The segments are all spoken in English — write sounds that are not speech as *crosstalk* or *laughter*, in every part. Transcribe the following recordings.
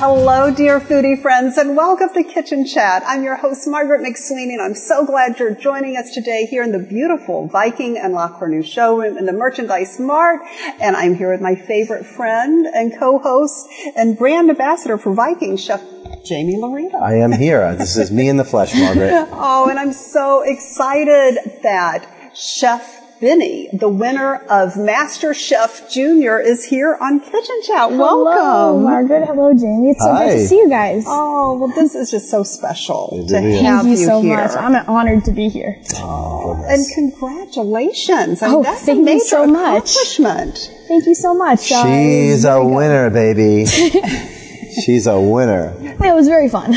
Hello, dear foodie friends, and welcome to Kitchen Chat. I'm your host, Margaret McSweeney, and I'm so glad you're joining us today here in the beautiful Viking and La Cornue showroom in the Merchandise Mart. And I'm here with my favorite friend and co-host and brand ambassador for Viking, Chef Jaime Laurita. I am here. This is me in the flesh, Margaret. *laughs* oh, and I'm so excited that Chef Beni, the winner of Master Chef Junior, is here on Kitchen Chat. Hello, Welcome. Margaret. Hello, Jaime. It's so Hi. good to see you guys. Oh, well, this is just so special to is. have Thank you so here. much. I'm honored to be here. And congratulations. I mean, Oh, that's thank a you so much. accomplishment. Thank you so much. Uh, She's a winner, baby. *laughs* She's a winner. it was very fun.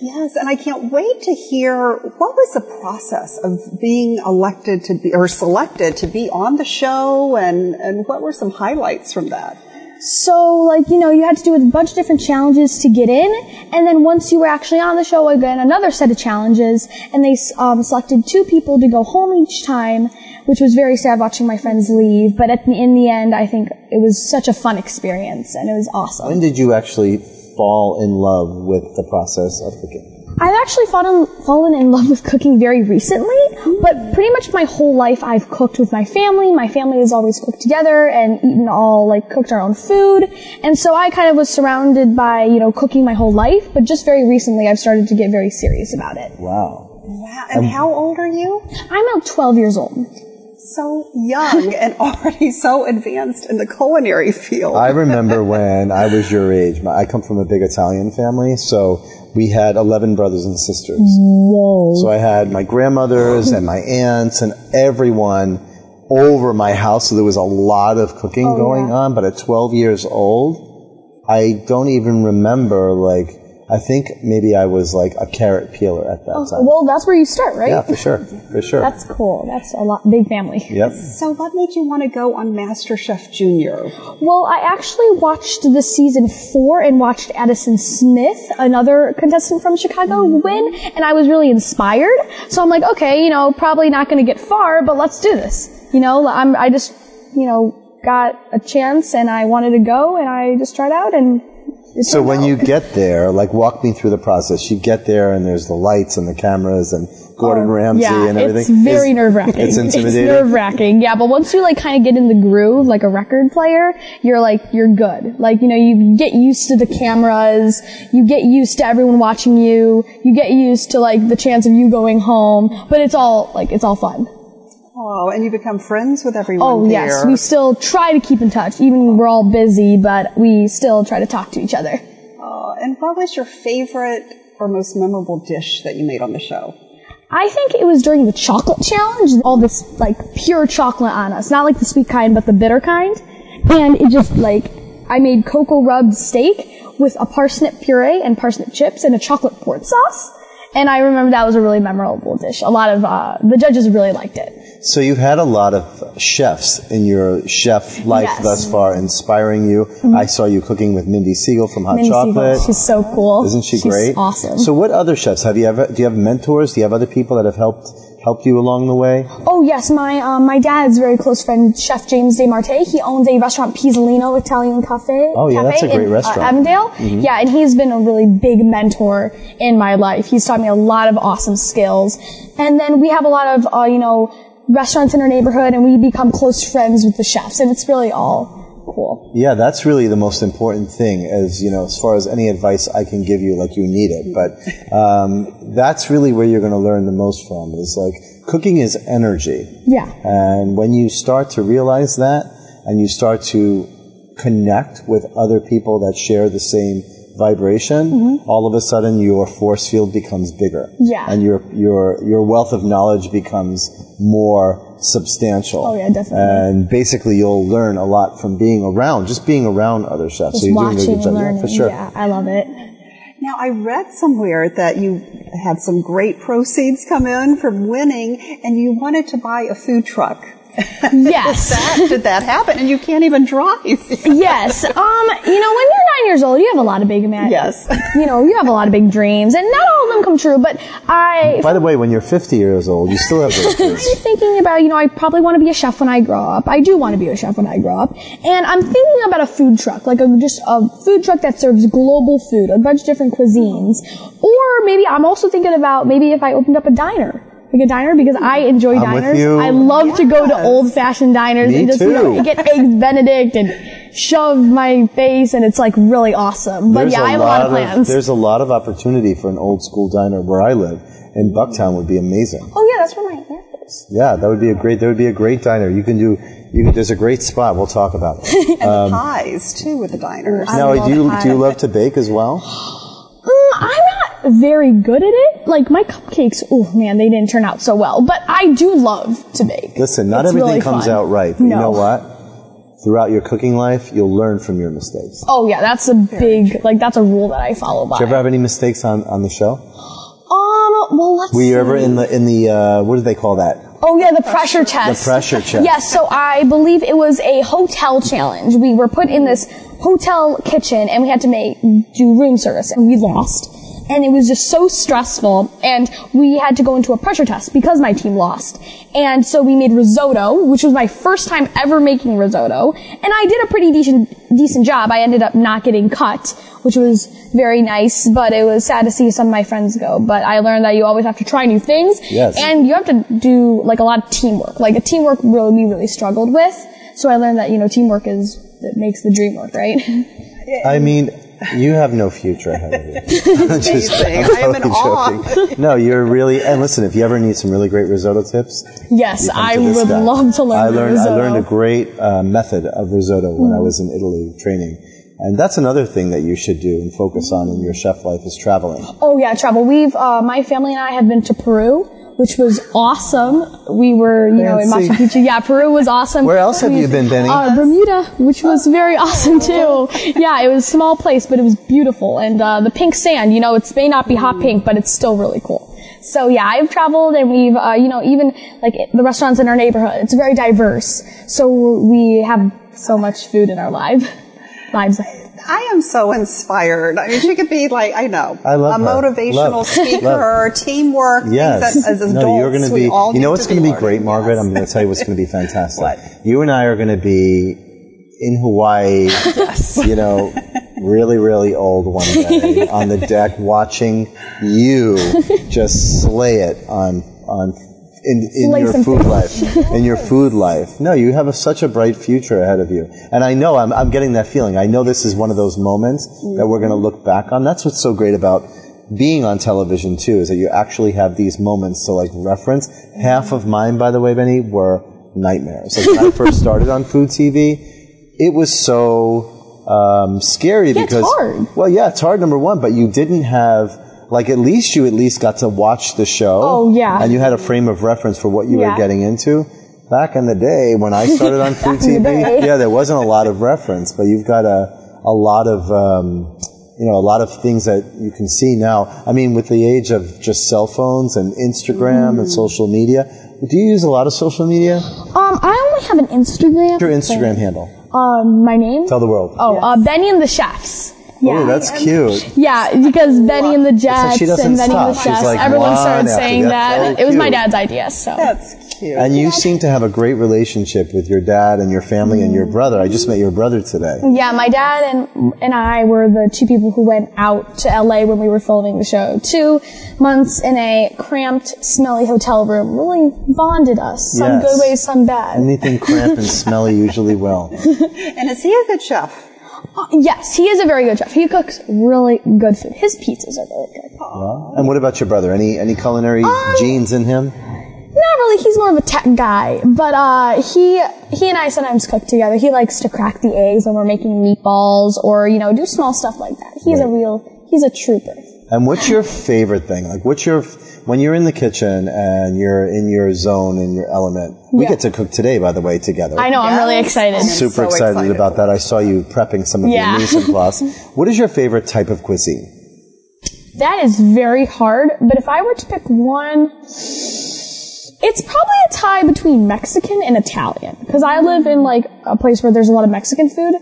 Yes, and I can't wait to hear what was the process of being elected to be or selected to be on the show and, and what were some highlights from that? So, like, you know, you had to do a bunch of different challenges to get in, and then once you were actually on the show, again, another set of challenges, and they um, selected two people to go home each time, which was very sad watching my friends leave. But at the, in the end, I think it was such a fun experience, and it was awesome. When did you actually fall in love with the process of cooking? I've actually fallen, fallen in love *laughs* with cooking very recently, but pretty much my whole life I've cooked with my family. My family has always cooked together and eaten all, like, cooked our own food. And so I kind of was surrounded by, you know, cooking my whole life, but just very recently I've started to get very serious about it. Wow. Wow. And how old are you? I'm now 12 years old. So young and *laughs* already so advanced in the culinary field. I remember *laughs* when I was your age. My- I come from a big Italian family, so we had 11 brothers and sisters. Whoa. So I had my grandmothers and my aunts and everyone over my house, so there was a lot of cooking Oh, going yeah. on. But at 12 years old, I don't even remember, like, I think maybe I was like a carrot peeler at that oh, time. Well, that's where you start, right? Yeah, for sure, for sure. That's cool. That's a lot, big family. yep. so what made you want to go on MasterChef Junior? Well, I actually watched the season four and watched Addison Smith, another contestant from Chicago, mm-hmm. win, and I was really inspired. So I'm like, okay, you know, probably not going to get far, but let's do this. You know, I'm, I just, you know, got a chance and I wanted to go and I just tried out and. So when you get there, like walk me through the process. You get there and there's the lights and the cameras and Gordon oh, Ramsay Oh, yeah, and everything. it's very nerve wracking. *laughs* It's intimidating. nerve wracking. Yeah, but once you like kind of get in the groove, like a record player, you're like you're good. Like you know, you get used to the cameras, you get used to everyone watching you, you get used to like the chance of you going home. But it's all like it's all fun. Oh, and you become friends with everyone Oh there. yes, we still try to keep in touch, even when we're all busy, but we still try to talk to each other. Oh, and what was your favorite or most memorable dish that you made on the show? I think it was during the chocolate challenge, all this like pure chocolate on us. Not like the sweet kind, but the bitter kind. And it just like, I made cocoa rubbed steak with a parsnip puree and parsnip chips and a chocolate port sauce. And I remember that was a really memorable dish. A lot of, uh, the judges really liked it. So you've had a lot of chefs in your chef life Yes. Mm-hmm. thus far, inspiring you. I saw you cooking with Mindy Segal from Hot Mindy Segal, Chocolate. she's so cool. Isn't she She's great? awesome. So what other chefs have you ever? Do you have mentors? Do you have other people that have helped helped you along the way? Oh yes, my um, my dad's very close friend, Chef James DeMarte. He owns a restaurant, Pizzolino Italian Cafe. Oh, yeah, Cafe that's a great in, uh, restaurant. Mm-hmm. Avondale. Yeah, and he's been a really big mentor in my life. He's taught me a lot of awesome skills. And then we have a lot of uh, you know restaurants in our neighborhood, and we become close friends with the chefs, and it's really all cool. Yeah, that's really the most important thing. As you know, as far as any advice I can give you, like you need it, but um, that's really where you're going to learn the most from. Is like cooking is energy. Yeah. And when you start to realize that and you start to connect with other people that share the same vibration, all of a sudden your force field becomes bigger. Mm-hmm. Yeah. And your, your, your wealth of knowledge becomes more substantial. Oh, yeah, definitely. And basically you'll learn a lot from being around, just being around other chefs. Just so you're doing a watching good job. and Yeah, learning. for sure. Yeah, I love it. Now, I read somewhere that you had some great proceeds come in from winning and you wanted to buy a food truck. Yes. that, did that happen? And you can't even drive. yes. Um, you know, when you're nine years old, you have a lot of big imaginations. Yes. You know, you have a lot of big dreams, and not all of them come true. But I, By the way, when you're 50 years old, you still have those dreams. *laughs* I'm thinking about, you know, I probably want to be a chef when I grow up. I do want to be a chef when I grow up. And I'm thinking about a food truck, like a, just a food truck that serves global food, a bunch of different cuisines. Or maybe I'm also thinking about maybe if I opened up a diner. Like a diner because I enjoy I'm with diners. you. I love to go to old fashioned diners Me and just you know, get eggs benedict and shove my face and it's like really awesome. But There's yeah, I have a lot of plans. there's a lot of opportunity for an old school diner where I live. In Bucktown would be amazing. oh yeah, that's where my aunt is. Yeah, that would be a great. There would be a great diner. You can do. You can, there's a great spot. We'll talk about it. *laughs* and the um, pies too with the diners. I now, love do you do you love to bake as well? *gasps* *gasps* I'm not very good at it. Like my cupcakes, oh man, they didn't turn out so well. But I do love to bake. Listen, not It's everything really comes fun. out right, but you know what? Throughout your cooking life, you'll learn from your mistakes. Oh yeah, that's a big like that's a rule that I follow by. Did you ever have any mistakes on, on the show? um, well let's. Were you see. ever in the in the uh, what do they call that? Oh yeah, the pressure test. The pressure test. Yes, so I believe it was a hotel challenge. We were put in this hotel kitchen and we had to make do room service and we lost. And it was just so stressful and we had to go into a pressure test because my team lost. And so we made risotto, which was my first time ever making risotto. And I did a pretty decent decent job. I ended up not getting cut, which was very nice, but it was sad to see some of my friends go. But I learned that you always have to try new things. Yes. And you have to do like a lot of teamwork. Like a teamwork really we really struggled with. So I learned that, you know, teamwork is that makes the dream work, right? I mean, you have no future ahead of you. *laughs* I'm just- Amazing. I'm I am in totally awe. joking. No, you're really. And listen, if you ever need some really great risotto tips, yes, I would guy. love to learn I learned. risotto. I learned a great uh, method of risotto when I Mm. was in Italy training, and that's another thing that you should do and focus on in your chef life is traveling. Oh yeah, travel. We've uh, my family and I have been to Peru, which was awesome. We were, you know, in Machu Picchu. Yeah, Peru was awesome. Where else have you been, Beni? Uh, Bermuda, which was very *laughs* awesome too. Yeah, it was a small place, but it was beautiful. And uh, the pink sand, you know, it may not be hot pink, but it's still really cool. So yeah, I've traveled and we've, uh, you know, even like the restaurants in our neighborhood, it's very diverse. So we have so much food in our life. Lives. I am so inspired. I mean, she could be like, I know, I love a her. motivational Love. speaker, teamwork, Yes. that as adults no, you're going to we be. You know what's going to be learning. great, Margaret? Yes. I'm going to tell you what's going to be fantastic. What? You and I are going to be in Hawaii. yes. You know, really, really old one day on the deck, watching you just slay it on on. In, in your food fish. life, in your food life. No, you have a, such a bright future ahead of you. And I know, I'm, I'm getting that feeling. I know this is one of those moments that we're going to look back on. That's what's so great about being on television too, is that you actually have these moments to like reference. Half of mine, by the way, Beni, were nightmares. Like when I first started on food TV, it was so um, scary it's because hard. well, yeah, it's hard. Number one, but you didn't have like at least you at least got to watch the show. Oh, yeah. and you had a frame of reference for what you were getting into. Back in the day when I started on food *laughs* Back in the TV, yeah, there wasn't a lot of reference, but you've got a a lot of um, you know a lot of things that you can see now. I mean, with the age of just cell phones and Instagram Mm. and social media, do you use a lot of social media? Um, I only have an Instagram. Your Instagram handle. Um, my name. Tell the world. Oh, uh, Benny and the Chefs. Oh, Yeah. that's cute. Yeah, because Bennie and the Jets she doesn't and Bennie and the Jets, like Everyone started saying the that. other. It was my dad's idea, so. That's cute. And you seem to have a great relationship with your dad and your family and your brother. I just met your brother today. Yeah, my dad and and I were the two people who went out to LA when we were filming the show. Two months in a cramped, smelly hotel room really bonded us. Some Yes. good ways, some bad. Anything cramped and smelly *laughs* usually will. and is he a good chef? Uh, yes, he is a very good chef. He cooks really good food. His pizzas are really good. And what about your brother? Any any culinary Um, genes in him? Not really. He's more of a tech guy, but uh, he he and I sometimes cook together. He likes to crack the eggs when we're making meatballs, or you know, do small stuff like that. He's a real. He's a trooper. And what's your favorite thing? Like, what's your when you're in the kitchen and you're in your zone and your element? We Yeah. get to cook today, by the way, together. I know. I'm really excited. I'm Super so excited, excited. about that. I saw you prepping some of Yeah. your mise en *laughs* place. what is your favorite type of cuisine? That is very hard, but if I were to pick one, it's probably a tie between Mexican and Italian. Because I live in like a place where there's a lot of Mexican food,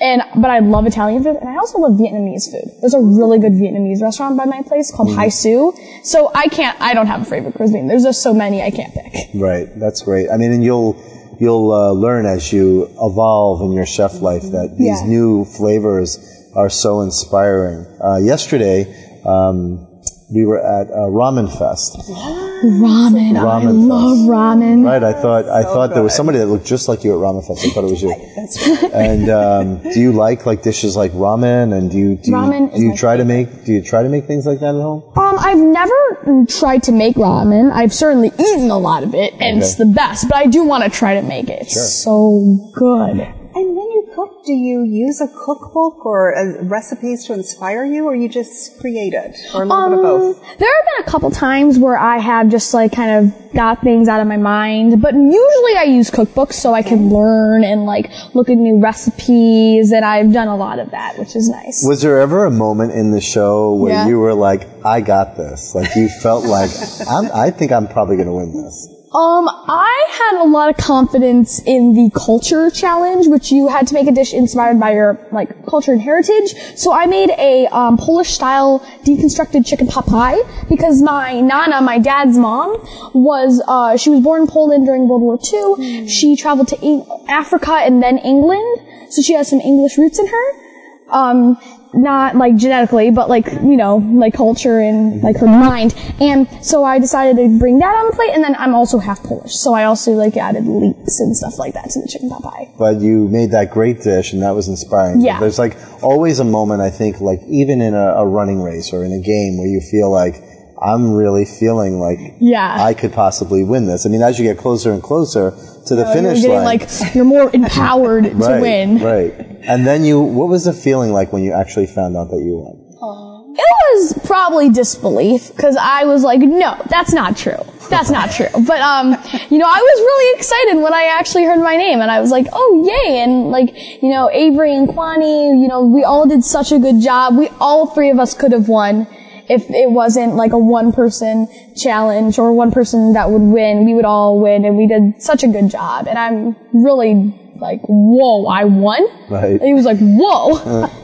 and but I love Italian food, and I also love Vietnamese food. There's a really good Vietnamese restaurant by my place called Hai Sous. So I can't, I don't have a favorite cuisine. There's just so many I can't pick. Right. That's great. I mean, and you'll you'll uh, learn as you evolve in your chef life that these Yeah. new flavors are so inspiring. Uh, yesterday, um, we were at uh, Ramen Fest. Ramen. I Ramen love ramen. Right. I thought I So thought there was good. somebody that looked just like you at Ramen Fest. I thought it was you. *laughs* That's right. And um, do you like like dishes like ramen? And do you do Ramen you, is do you my try to make do you try to make things like that at home? Um, I've never tried to make ramen. I've certainly eaten a lot of it, and it's Okay. the best. But I do want to try to make it. It's so good. And when you cook, do you use a cookbook or uh, recipes to inspire you, or you just create it, or a little bit of both? Um, There have been a couple times where I have just like kind of got things out of my mind, but usually I use cookbooks so I can learn and like look at new recipes, and I've done a lot of that, which is nice. Was there ever a moment in the show where Yeah. you were like, "I got this"? Like you felt like, I'm, "I think I'm probably going to win this." Um, I had a lot of confidence in the culture challenge, which you had to make a dish inspired by your like culture and heritage. So I made a um, Polish style deconstructed chicken pot pie because my nana, my dad's mom, was uh, she was born in Poland during World War II. She traveled to Eng- Africa and then England, so she has some English roots in her. Um, not like genetically, but like, you know, like culture and like her mind. And so I decided to bring that on the plate, and then I'm also half Polish, so I also like added leeks and stuff like that to the chicken pot pie. But you made that great dish, and that was inspiring. Yeah. There's like always a moment I think, like even in a, a running race or in a game, where you feel like I'm really feeling like Yeah. I could possibly win this. I mean, as you get closer and closer to the finish You're getting line, like you're more empowered to right, win. right? And then you, what was the feeling like when you actually found out that you won? It was probably disbelief because I was like, no, that's not true. That's not true. But um, you know, I was really excited when I actually heard my name, and I was like, oh yay! And like, you know, Avery and Quani, you know, we all did such a good job. We all three of us could have won if it wasn't like a one person challenge or one person that would win. We would all win, and we did such a good job. And I'm really like, whoa, I won. Right. And he was like, whoa. Uh. *laughs*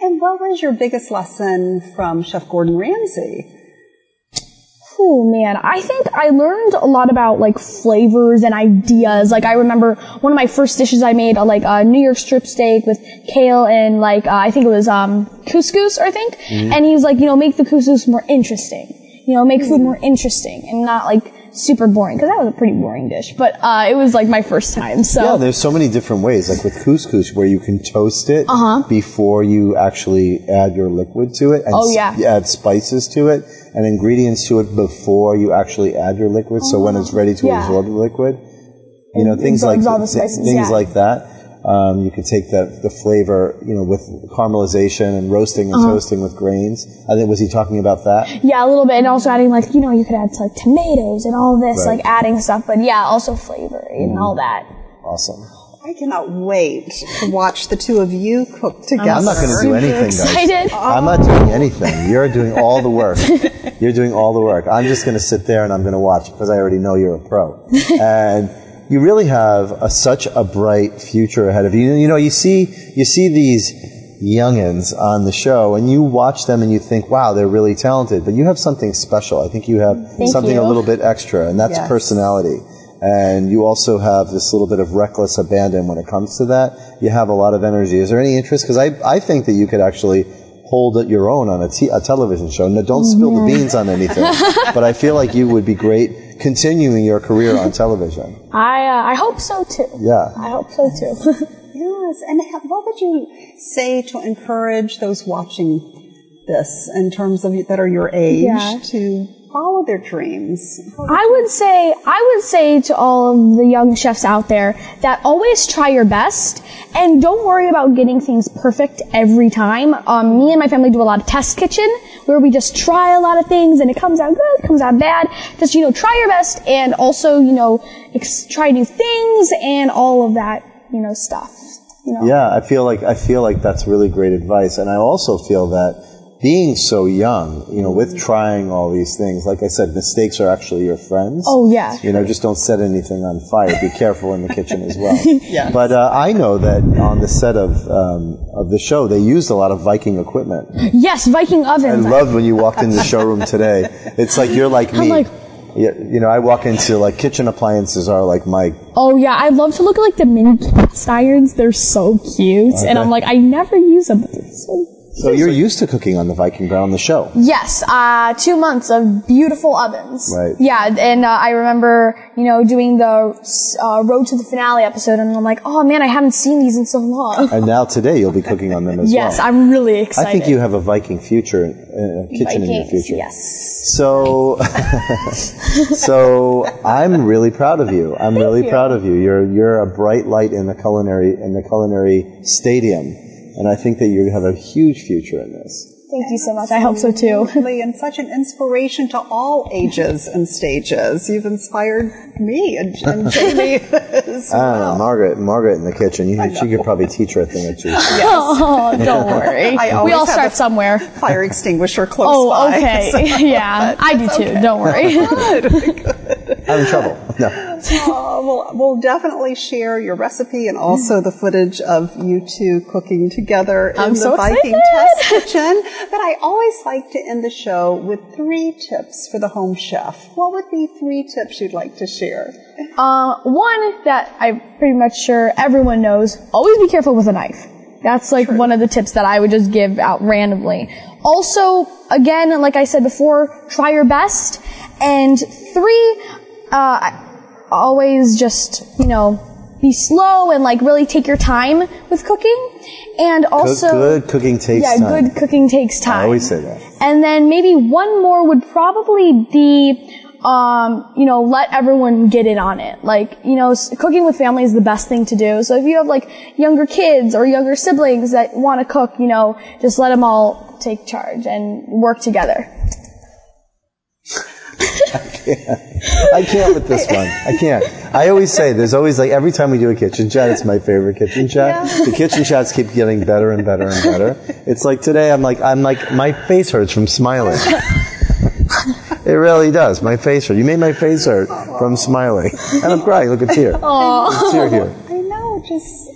And what was your biggest lesson from Chef Gordon Ramsay? Oh man, I think I learned a lot about like flavors and ideas. Like I remember one of my first dishes I made, like a New York strip steak with kale and like uh, I think it was um couscous, I think. And he was like, you know, make the couscous more interesting. You know, make food more interesting and not like super boring because that was a pretty boring dish. But uh, it was like my first time, so Yeah, there's so many different ways, like with couscous, where you can toast it Uh-huh. before you actually add your liquid to it, and Oh, yeah. add spices to it and ingredients to it before you actually add your liquid. So when it's ready to Yeah. absorb the liquid, you know things like th- things yeah. like that. Um, you could take the the flavor, you know, with caramelization and roasting Uh-huh. and toasting with grains. I think was he talking about that? yeah, a little bit, and also adding like you know you could add like tomatoes and all this, Right. like adding stuff. But yeah, also flavor and all that. Awesome. I cannot wait to watch the two of you cook together. I'm not going to do anything, guys. excited. I'm not doing anything. You're doing all the work. *laughs* You're doing all the work. I'm just going to sit there and I'm going to watch because I already know you're a pro. *laughs* And you really have a, such a bright future ahead of you. You know, you see, you see these youngins on the show and you watch them and you think, wow, they're really talented, but you have something special. I think you have something you. a little bit extra and that's Yes. personality. And you also have this little bit of reckless abandon when it comes to that. You have a lot of energy. Is there any interest? Because I, I think that you could actually hold it your own on a, t- a television show. No, don't spill the beans on anything. *laughs* but I feel like you would be great continuing your career on television. I uh, I hope so too. Yeah. I hope so too. *laughs* Yes, and what would you say to encourage those watching this in terms of that are your age Yeah. to follow their dreams? I would say I would say to all of the young chefs out there that always try your best and don't worry about getting things perfect every time. Um, me and my family do a lot of test kitchen where we just try a lot of things and it comes out good, comes out bad. Just you know try your best and also you know ex- try new things and all of that you know stuff. You know. Yeah, I feel like I feel like that's really great advice, and I also feel that being so young, you know, with trying all these things, like I said, mistakes are actually your friends. Oh, yeah. You know, just don't set anything on fire. Be careful in the kitchen as well. *laughs* Yes. But uh, I know that on the set of um, of the show, they used a lot of Viking equipment. Yes, Viking ovens. I loved when you walked in the showroom today. It's like you're like me. like- Yeah, you know, I walk into like kitchen appliances are like my Oh yeah, I love to look at like the mini cast irons. They're so cute, and I'm like, I never use them, but they're so. So you're used to cooking on the Viking Brown, the show. Yes, uh, two months of beautiful ovens. Right. Yeah, and uh, I remember, you know, doing the uh, Road to the Finale episode, and I'm like, oh man, I haven't seen these in so long. And now *laughs* today you'll be cooking on them as yes, well. Yes, I'm really excited. I think you have a Viking future, uh, kitchen in your future. Yes. So, *laughs* so I'm really proud of you. I'm really you. proud of you. You're you're a bright light in the culinary in the culinary stadium, and I think that you have a huge future in this. Thank you so much. I hope so too. Absolutely, and such an inspiration to all ages and stages. You've inspired me and, and *laughs* Jaime as ah, well. know, Margaret. Margaret in the kitchen. You, she could probably teach her a thing or two. *laughs* Oh, don't *laughs* worry. We all start somewhere. Fire extinguisher close Oh, by. okay. yeah, I do too. Don't worry. I'm in trouble. No. Uh, *laughs* we'll, we'll definitely share your recipe and also the footage of you two cooking together in I'm the so Viking excited. Test *laughs* Kitchen. But I always like to end the show with three tips for the home chef. What would be three tips you'd like to share? Uh, one that I'm pretty much sure everyone knows, always be careful with a knife. That's like one of the tips that I would just give out randomly. Also, again, like I said before, try your best. And three, uh, always just, you know, be slow and like really take your time with cooking. And also, good cooking takes yeah, time. good cooking takes time. I always say that. And then maybe one more would probably be, um, you know, let everyone get in on it. Like, you know, s- cooking with family is the best thing to do. So if you have like younger kids or younger siblings that want to cook, you know, just let them all take charge and work together. I *laughs* can't I can't with this one. I can't. I always say there's always like every time we do a kitchen chat, it's my favorite kitchen chat. The kitchen chats keep getting better and better and better. It's like today I'm like I'm like my face hurts from smiling. It really does. My face hurt. You made my face hurt from smiling, and I'm crying. Look at tear. A Tear here. I know, just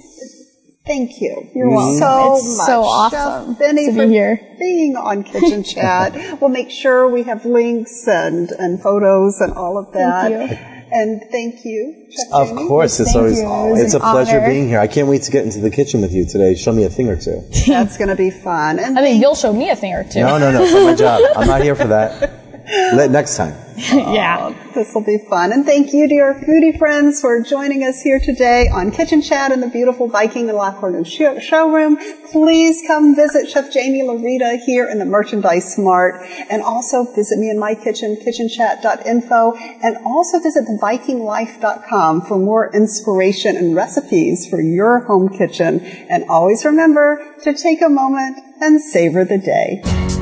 thank you. You're mm. welcome. So It's much. so awesome Chef Beni to be for here. being on Kitchen *laughs* Chat. we'll make sure we have links and, and photos and all of that. you. And thank you, Chef Of Jaime. course, it's Thank always you. It it's a an pleasure honor. being here. I can't wait to get into the kitchen with you today. Show me a thing or two. *laughs* That's going to be fun. And I mean, you'll show me a thing or two. No, no, no. It's not my job. I'm not here for that. *laughs* Let, next time. yeah. This will be fun. And thank you, dear foodie friends, for joining us here today on Kitchen Chat in the beautiful Viking and La Cornue show- showroom. Please come visit Chef Jaime Laurita here in the Merchandise Mart and also visit me in my kitchen, kitchenchat.info, and also visit thevikinglife.com for more inspiration and recipes for your home kitchen. And always remember to take a moment and savor the day.